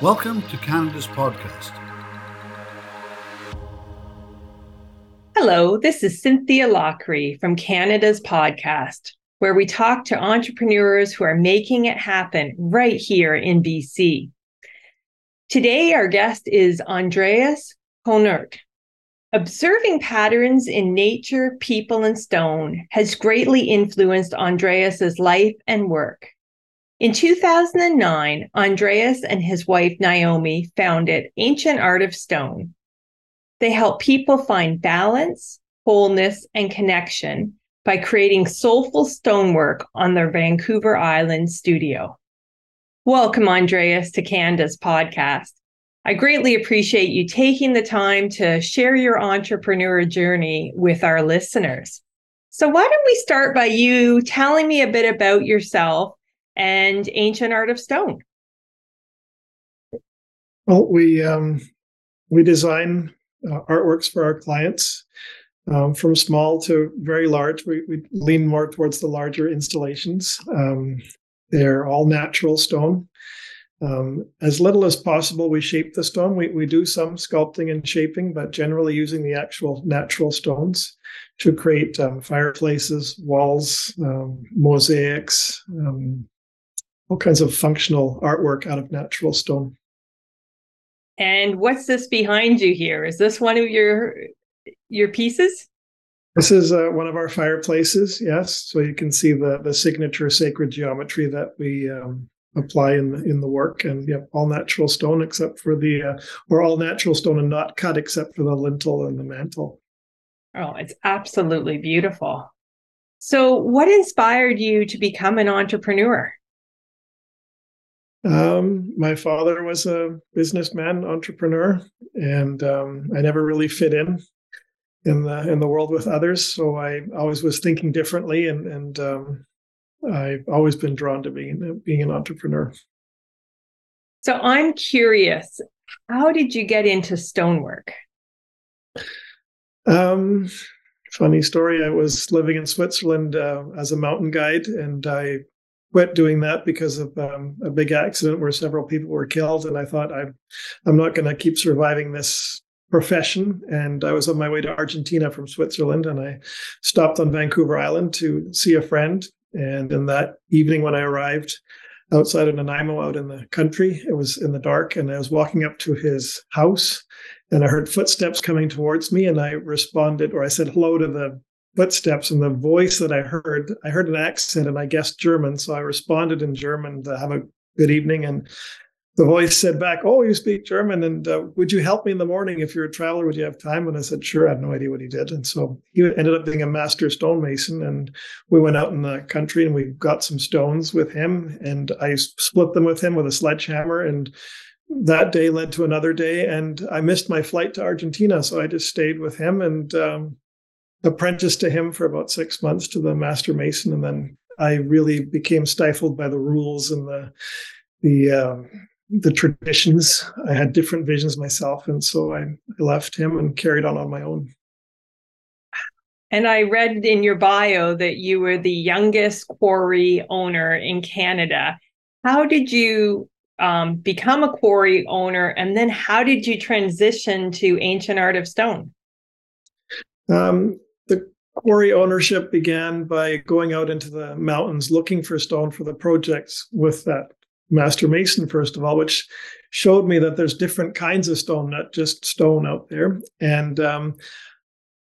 Welcome to Canada's podcast. Hello, this is Cynthia Lockery from Canada's podcast, where we talk to entrepreneurs who are making it happen right here in BC. Today, our guest is Andreas Kunert. Observing patterns in nature, people, and stone has greatly influenced Andreas's life and work. In 2009, Andreas and his wife Naomi founded Ancient Art of Stone. They help people find balance, wholeness, and connection by creating soulful stonework on their Vancouver Island studio. Welcome, Andreas, to Canada's podcast. I greatly appreciate you taking the time to share your entrepreneur journey with our listeners. So, why don't we start by you telling me a bit about yourself and Ancient Art of Stone? Well, we um, we design uh, artworks for our clients um, from small to very large. We, we, lean more towards the larger installations. Um, they're all natural stone. Um, as little as possible, we shape the stone. We, we do some sculpting and shaping, but generally using the actual natural stones to create um, fireplaces, walls, um, mosaics, all kinds of functional artwork out of natural stone. And what's this behind you here? Is this one of your your pieces? This is uh, one of our fireplaces. Yes, so you can see the the signature sacred geometry that we um, apply in the, in the work, and yep, all natural stone except for the uh, or all natural stone and not cut except for the lintel and the mantle. Oh, it's absolutely beautiful. So, what inspired you to become an entrepreneur? Um, my father was a businessman, entrepreneur, and um, I never really fit in in the in the world with others. So I always was thinking differently, and and um, I've always been drawn to being being an entrepreneur. So I'm curious, how did you get into stonework? Um, funny story. I was living in Switzerland uh, as a mountain guide, and I quit doing that because of um, a big accident where several people were killed. And I thought I'm I'm not going to keep surviving this profession. And I was on my way to Argentina from Switzerland, and I stopped on Vancouver Island to see a friend. And in that evening, when I arrived outside of Nanaimo, out in the country, it was in the dark, and I was walking up to his house. And I heard footsteps coming towards me, and I responded, or I said hello to the footsteps and the voice that I heard, I heard an accent and I guessed German. So I responded in German to have a good evening. And the voice said back, Oh, you speak German. And uh, would you help me in the morning if you're a traveler? Would you have time? And I said, Sure. I had no idea what he did. And so he ended up being a master stonemason. And we went out in the country and we got some stones with him. And I split them with him with a sledgehammer. And that day led to another day. And I missed my flight to Argentina. So I just stayed with him. And um, apprenticed to him for about six months to the master mason, and then I really became stifled by the rules and the the uh, the traditions. I had different visions myself, and so I, I left him and carried on on my own. And I read in your bio that you were the youngest quarry owner in Canada. How did you um, become a quarry owner, and then how did you transition to ancient art of stone? Um, quarry ownership began by going out into the mountains looking for stone for the projects with that master mason first of all which showed me that there's different kinds of stone not just stone out there. And um,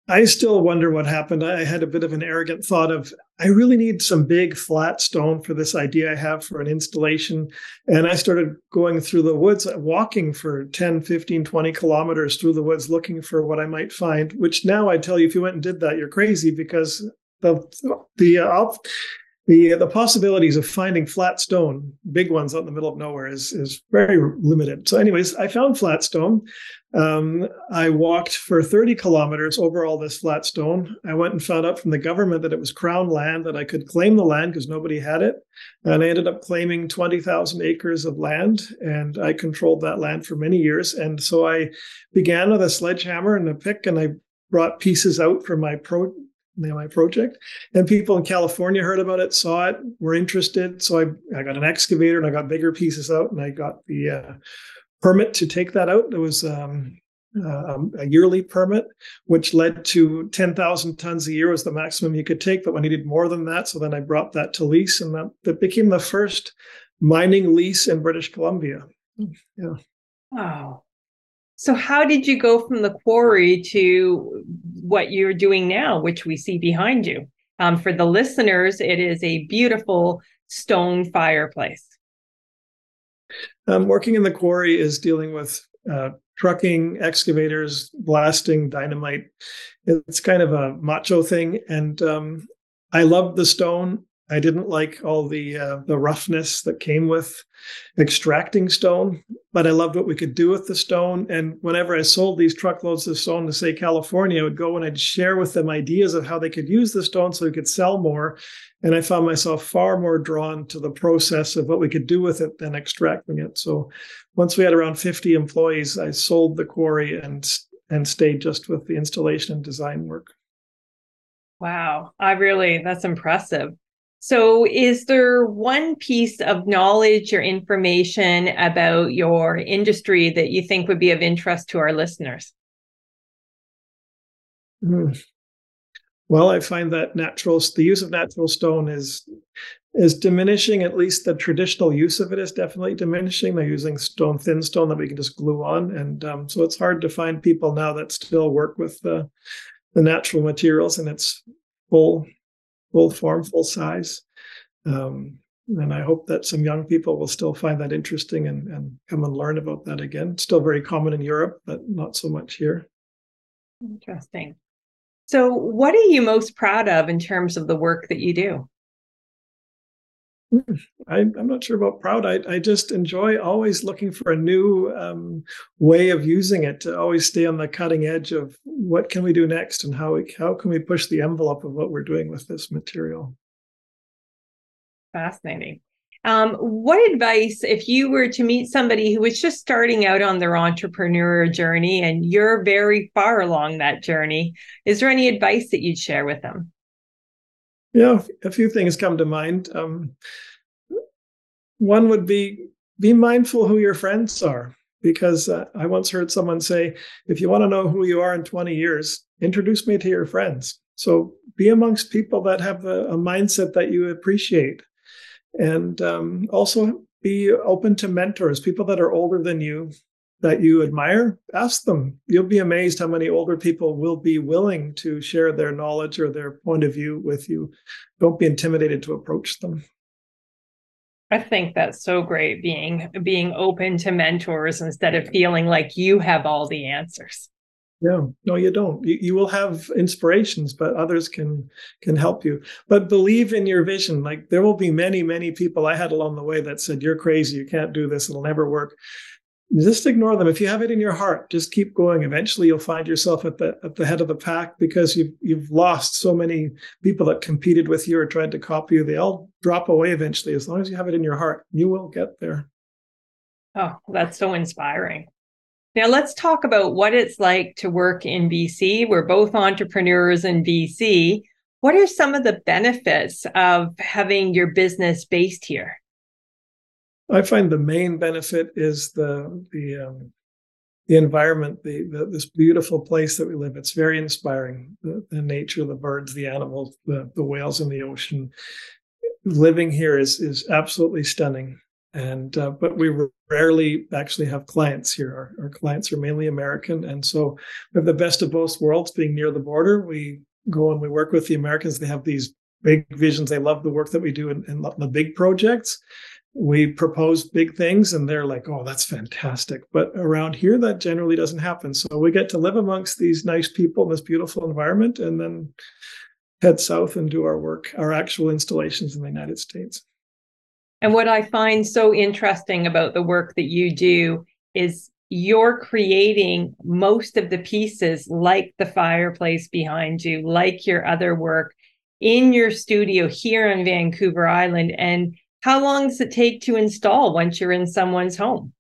I still wonder what happened. I had a bit of an arrogant thought of, I really need some big flat stone for this idea I have for an installation. And I started going through the woods, walking for 10, 15, 20 kilometers through the woods looking for what I might find, which now I tell you, if you went and did that, you're crazy because the, the, uh, the the possibilities of finding flat stone, big ones out in the middle of nowhere, is is very limited. So, anyways, I found flat stone. Um, I walked for 30 kilometers over all this flat stone. I went and found out from the government that it was crown land, that I could claim the land because nobody had it. And I ended up claiming 20,000 acres of land, and I controlled that land for many years. And so I began with a sledgehammer and a pick, and I brought pieces out for my pro my project. And people in California heard about it, saw it, were interested. So I, I got an excavator and I got bigger pieces out and I got the uh, permit to take that out. It was um, uh, a yearly permit, which led to 10,000 tons a year was the maximum you could take, but I needed more than that. So then I brought that to lease and that, that became the first mining lease in British Columbia. Yeah. Wow. So, how did you go from the quarry to what you're doing now, which we see behind you? Um, for the listeners, it is a beautiful stone fireplace. Um, working in the quarry is dealing with uh, trucking, excavators, blasting, dynamite. It's kind of a macho thing. And um, I love the stone. I didn't like all the uh, the roughness that came with extracting stone, but I loved what we could do with the stone. And whenever I sold these truckloads of stone to say California, I would go and I'd share with them ideas of how they could use the stone so we could sell more. And I found myself far more drawn to the process of what we could do with it than extracting it. So once we had around 50 employees, I sold the quarry and and stayed just with the installation and design work. Wow, I really that's impressive. So, is there one piece of knowledge or information about your industry that you think would be of interest to our listeners? Mm. Well, I find that natural the use of natural stone is is diminishing. At least the traditional use of it is definitely diminishing. They're using stone, thin stone that we can just glue on, and um, so it's hard to find people now that still work with the the natural materials in its full full form, full size. Um, and I hope that some young people will still find that interesting and, and come and learn about that again. still very common in Europe, but not so much here. Interesting. So, what are you most proud of in terms of the work that you do? Hmm, I, am not sure about proud. I, I just enjoy always looking for a new um, way of using it to always stay on the cutting edge of what can we do next and how we, how can we push the envelope of what we're doing with this material. Fascinating. Um, what advice, if you were to meet somebody who was just starting out on their entrepreneur journey and you're very far along that journey, is there any advice that you'd share with them? Yeah, a few things come to mind. Um, one would be be mindful who your friends are, because uh, I once heard someone say, if you want to know who you are in 20 years, introduce me to your friends. So be amongst people that have a, a mindset that you appreciate and um, also be open to mentors, people that are older than you that you admire. Ask them. You'll be amazed how many older people will be willing to share their knowledge or their point of view with you. Don't be intimidated to approach them. I think that's so great being being open to mentors instead of feeling like you have all the answers. Yeah, no, you don't. You, you will have inspirations, but others can can help you. But believe in your vision. Like there will be many, many people I had along the way that said, "You're crazy. You can't do this. It'll never work." Just ignore them. If you have it in your heart, just keep going. Eventually, you'll find yourself at the at the head of the pack because you've you've lost so many people that competed with you or tried to copy you. They all drop away eventually. As long as you have it in your heart, you will get there. Oh, that's so inspiring. Now, let's talk about what it's like to work in BC. We're both entrepreneurs in BC. What are some of the benefits of having your business based here? I find the main benefit is the the um, the environment, the, the, this beautiful place that we live. It's very inspiring. The, the nature, the birds, the animals, the the whales in the ocean. Living here is is absolutely stunning and uh, but we rarely actually have clients here. Our, our, clients are mainly American, and so we have the best of both worlds. Being near the border, we go and we work with the Americans. They have these big visions. They love the work that we do in, in the big projects. We propose big things, and they're like, "Oh, that's fantastic!" But around here, that generally doesn't happen. So we get to live amongst these nice people in this beautiful environment, and then head south and do our work, our actual installations in the United States. And what I find so interesting about the work that you do is you're creating most of the pieces like the fireplace behind you, like your other work in your studio here on Vancouver Island. And how long does it take to install once you're in someone's home?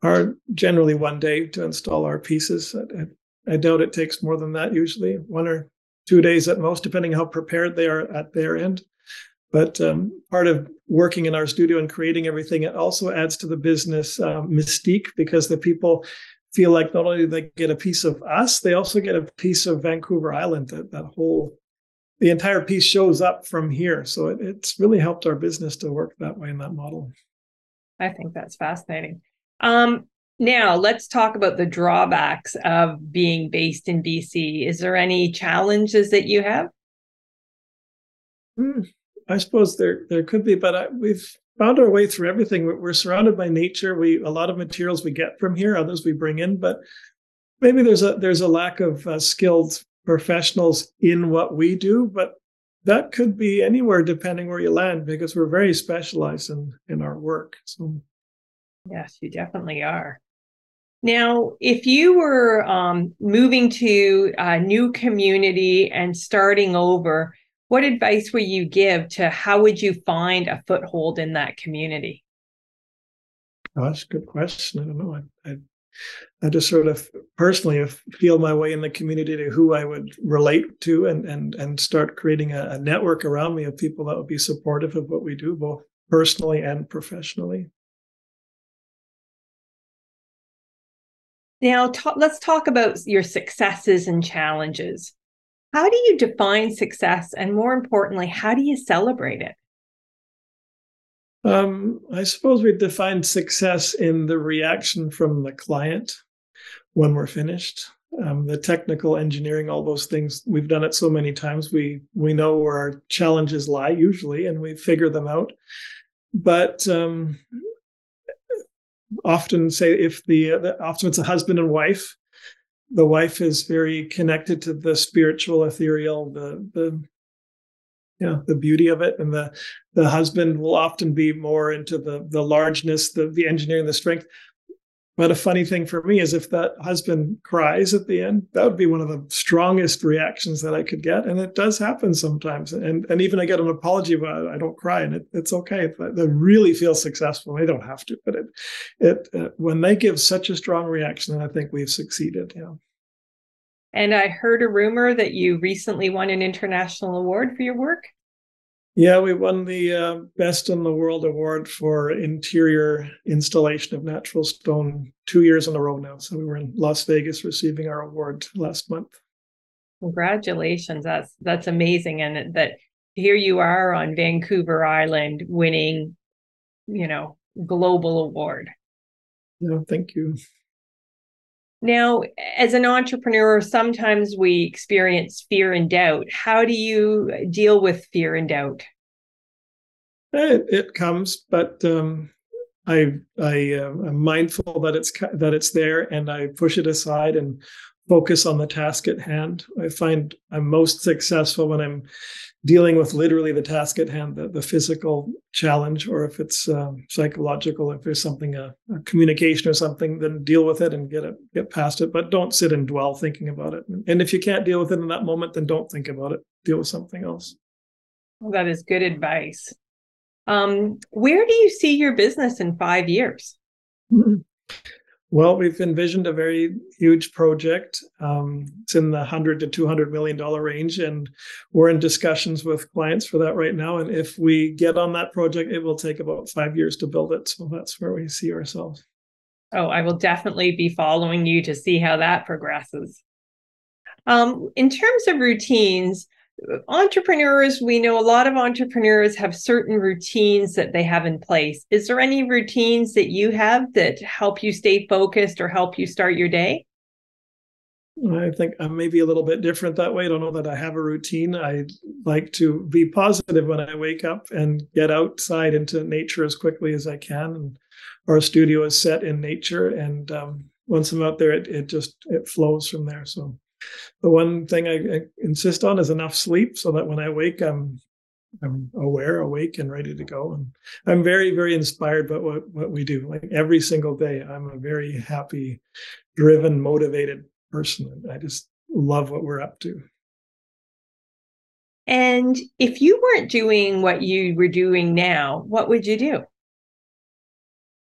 Are generally one day to install our pieces. I, I doubt it takes more than that usually, one or two days at most, depending how prepared they are at their end. But um, part of working in our studio and creating everything, it also adds to the business uh, mystique because the people feel like not only they get a piece of us, they also get a piece of Vancouver Island. That that whole, the entire piece shows up from here. So it, it's really helped our business to work that way in that model. I think that's fascinating. Um, now let's talk about the drawbacks of being based in BC. Is there any challenges that you have? Hmm. I suppose there there could be, but I, we've found our way through everything. We're, we're surrounded by nature. We a lot of materials we get from here, others we bring in, but maybe there's a there's a lack of uh, skilled professionals in what we do, but that could be anywhere depending where you land because we're very specialized in in our work. So yes, you definitely are. Now, if you were um, moving to a new community and starting over, what advice would you give to how would you find a foothold in that community? Oh, that's a good question. I don't know. I, I, I just sort of personally feel my way in the community to who I would relate to and and and start creating a, a network around me of people that would be supportive of what we do, both personally and professionally. Now, let's talk about your successes and challenges. How do you define success? And more importantly, how do you celebrate it? Um, I suppose we define success in the reaction from the client when we're finished. Um, the technical engineering, all those things, we've done it so many times. We we know where our challenges lie usually, and we figure them out. But um, often, say if the, the often it's a husband and wife, the wife is very connected to the spiritual, ethereal, the the yeah, the beauty of it, and the the husband will often be more into the the largeness, the the engineering, the strength. But a funny thing for me is if that husband cries at the end, that would be one of the strongest reactions that I could get, and it does happen sometimes. And and even I get an apology but I don't cry, and it, it's okay. They really feel successful. They don't have to, but it it uh, when they give such a strong reaction, I think we've succeeded. Yeah. And I heard a rumor that you recently won an international award for your work. Yeah, we won the uh, Best in the World award for interior installation of natural stone two years in a row now. So we were in Las Vegas receiving our award last month. Congratulations! That's that's amazing, and that here you are on Vancouver Island winning, you know, global award. Yeah, thank you. Now, as an entrepreneur, sometimes we experience fear and doubt. How do you deal with fear and doubt? It, it comes, but um, I I am mindful that it's that it's there, and I push it aside and focus on the task at hand. I find I'm most successful when I'm dealing with literally the task at hand, the, the physical challenge, or if it's um, psychological, if there's something, a, a, communication or something, then deal with it and get it, get past it. But don't sit and dwell thinking about it. And if you can't deal with it in that moment, then don't think about it. Deal with something else. Well, that is good advice. Um, where do you see your business in five years? Mm-hmm. Well, we've envisioned a very huge project. Um, it's in the 100 to 200 million dollar range, and we're in discussions with clients for that right now. And if we get on that project, it will take about five years to build it. So that's where we see ourselves. Oh, I will definitely be following you to see how that progresses. Um, in terms of routines, entrepreneurs, we know a lot of entrepreneurs have certain routines that they have in place. Is there any routines that you have that help you stay focused or help you start your day? I think I'm maybe a little bit different that way. I don't know that I have a routine. I like to be positive when I wake up and get outside into nature as quickly as I can. And our studio is set in nature, and um, once I'm out there, it, it just it flows from there. So the one thing I, I, insist on is enough sleep so that when I wake, I'm I'm aware, awake, and ready to go. And I'm very, very inspired by what, what we do. Like every single day, I'm a very happy, driven, motivated person. I just love what we're up to. And if you weren't doing what you were doing now, what would you do?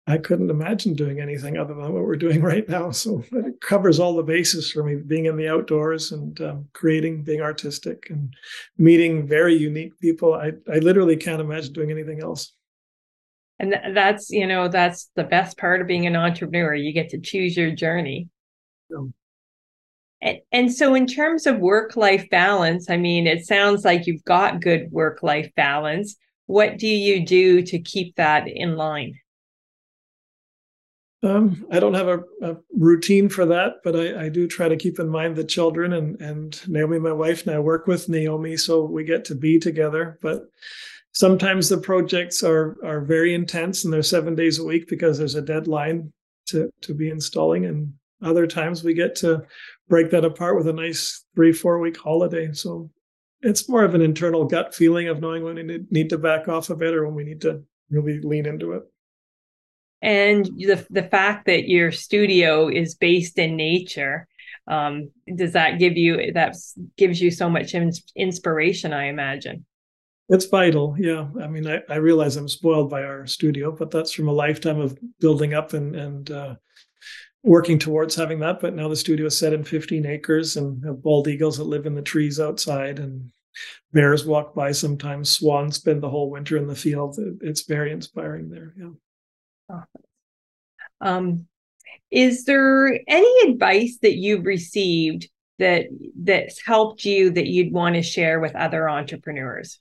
I couldn't imagine doing anything other than what we're doing right now. So it covers all the bases for me being in the outdoors and um, creating, being artistic, and meeting very unique people. I, I literally can't imagine doing anything else. And that's, you know, that's the best part of being an entrepreneur. You get to choose your journey. Yeah. And, and so, in terms of work life balance, I mean, it sounds like you've got good work life balance. What do you do to keep that in line? Um, I don't have a, a, routine for that, but I, I, do try to keep in mind the children and and Naomi, my wife, and I work with Naomi, so we get to be together. But sometimes the projects are are very intense and they're seven days a week because there's a deadline to to be installing, and other times we get to break that apart with a nice three four week holiday. So it's more of an internal gut feeling of knowing when we need to back off a bit or when we need to really lean into it and the the fact that your studio is based in nature um, does that give you that gives you so much inspiration i imagine? It's vital yeah. I mean I, I realize i'm spoiled by our studio but that's from a lifetime of building up and and uh, working towards having that. But now the studio is set in 15 acres and have bald eagles that live in the trees outside and bears walk by sometimes swans spend the whole winter in the field. It's very inspiring there yeah um, is there any advice that you've received that that's helped you that you'd want to share with other entrepreneurs?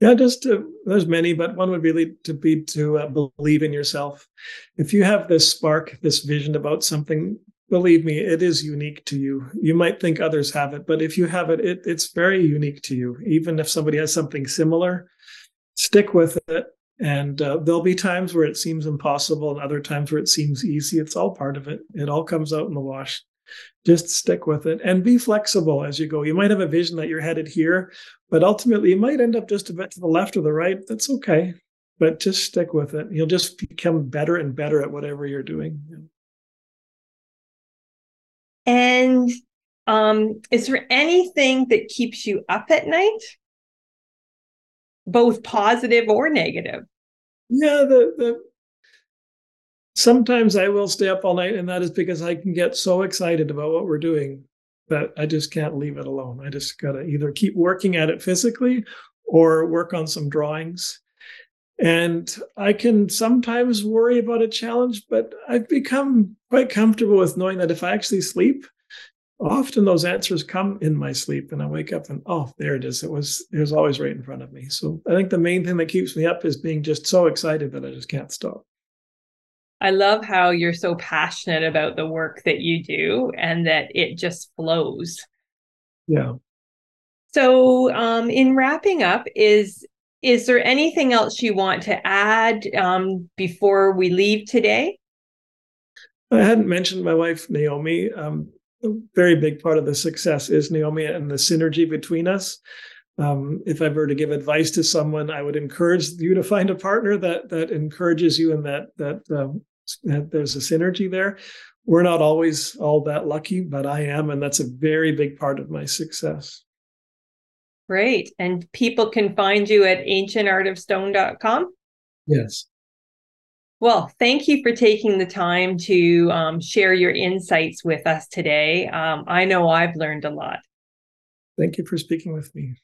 Yeah, just to, there's many, but one would be to be to uh, believe in yourself. If you have this spark, this vision about something, believe me, it is unique to you. You might think others have it, but if you have it, it it's very unique to you. Even if somebody has something similar, stick with it. And uh, there'll be times where it seems impossible and other times where it seems easy. It's all part of it. It all comes out in the wash. Just stick with it and be flexible as you go. You might have a vision that you're headed here, but ultimately you might end up just a bit to the left or the right. That's okay. But just stick with it. You'll just become better and better at whatever you're doing. And um, is there anything that keeps you up at night? Both positive or negative. Yeah, the, the sometimes I will stay up all night, and that is because I can get so excited about what we're doing that I just can't leave it alone. I just gotta either keep working at it physically or work on some drawings. And I can sometimes worry about a challenge, but I've become quite comfortable with knowing that if I actually sleep, often those answers come in my sleep and I wake up and oh there it is. It was it was always right in front of me. So I think the main thing that keeps me up is being just so excited that I just can't stop. I love how you're so passionate about the work that you do and that it just flows. Yeah. So um in wrapping up is is there anything else you want to add um before we leave today? I hadn't mentioned my wife Naomi. Um a very big part of the success is Naomi and the synergy between us. Um, if I were to give advice to someone, I would encourage you to find a partner that that encourages you and that that, um, that there's a synergy there. We're not always all that lucky, but I am, and that's a very big part of my success. Great. And people can find you at ancientartofstone.com? Yes. Well, thank you for taking the time to um, share your insights with us today. Um, I know I've learned a lot. Thank you for speaking with me.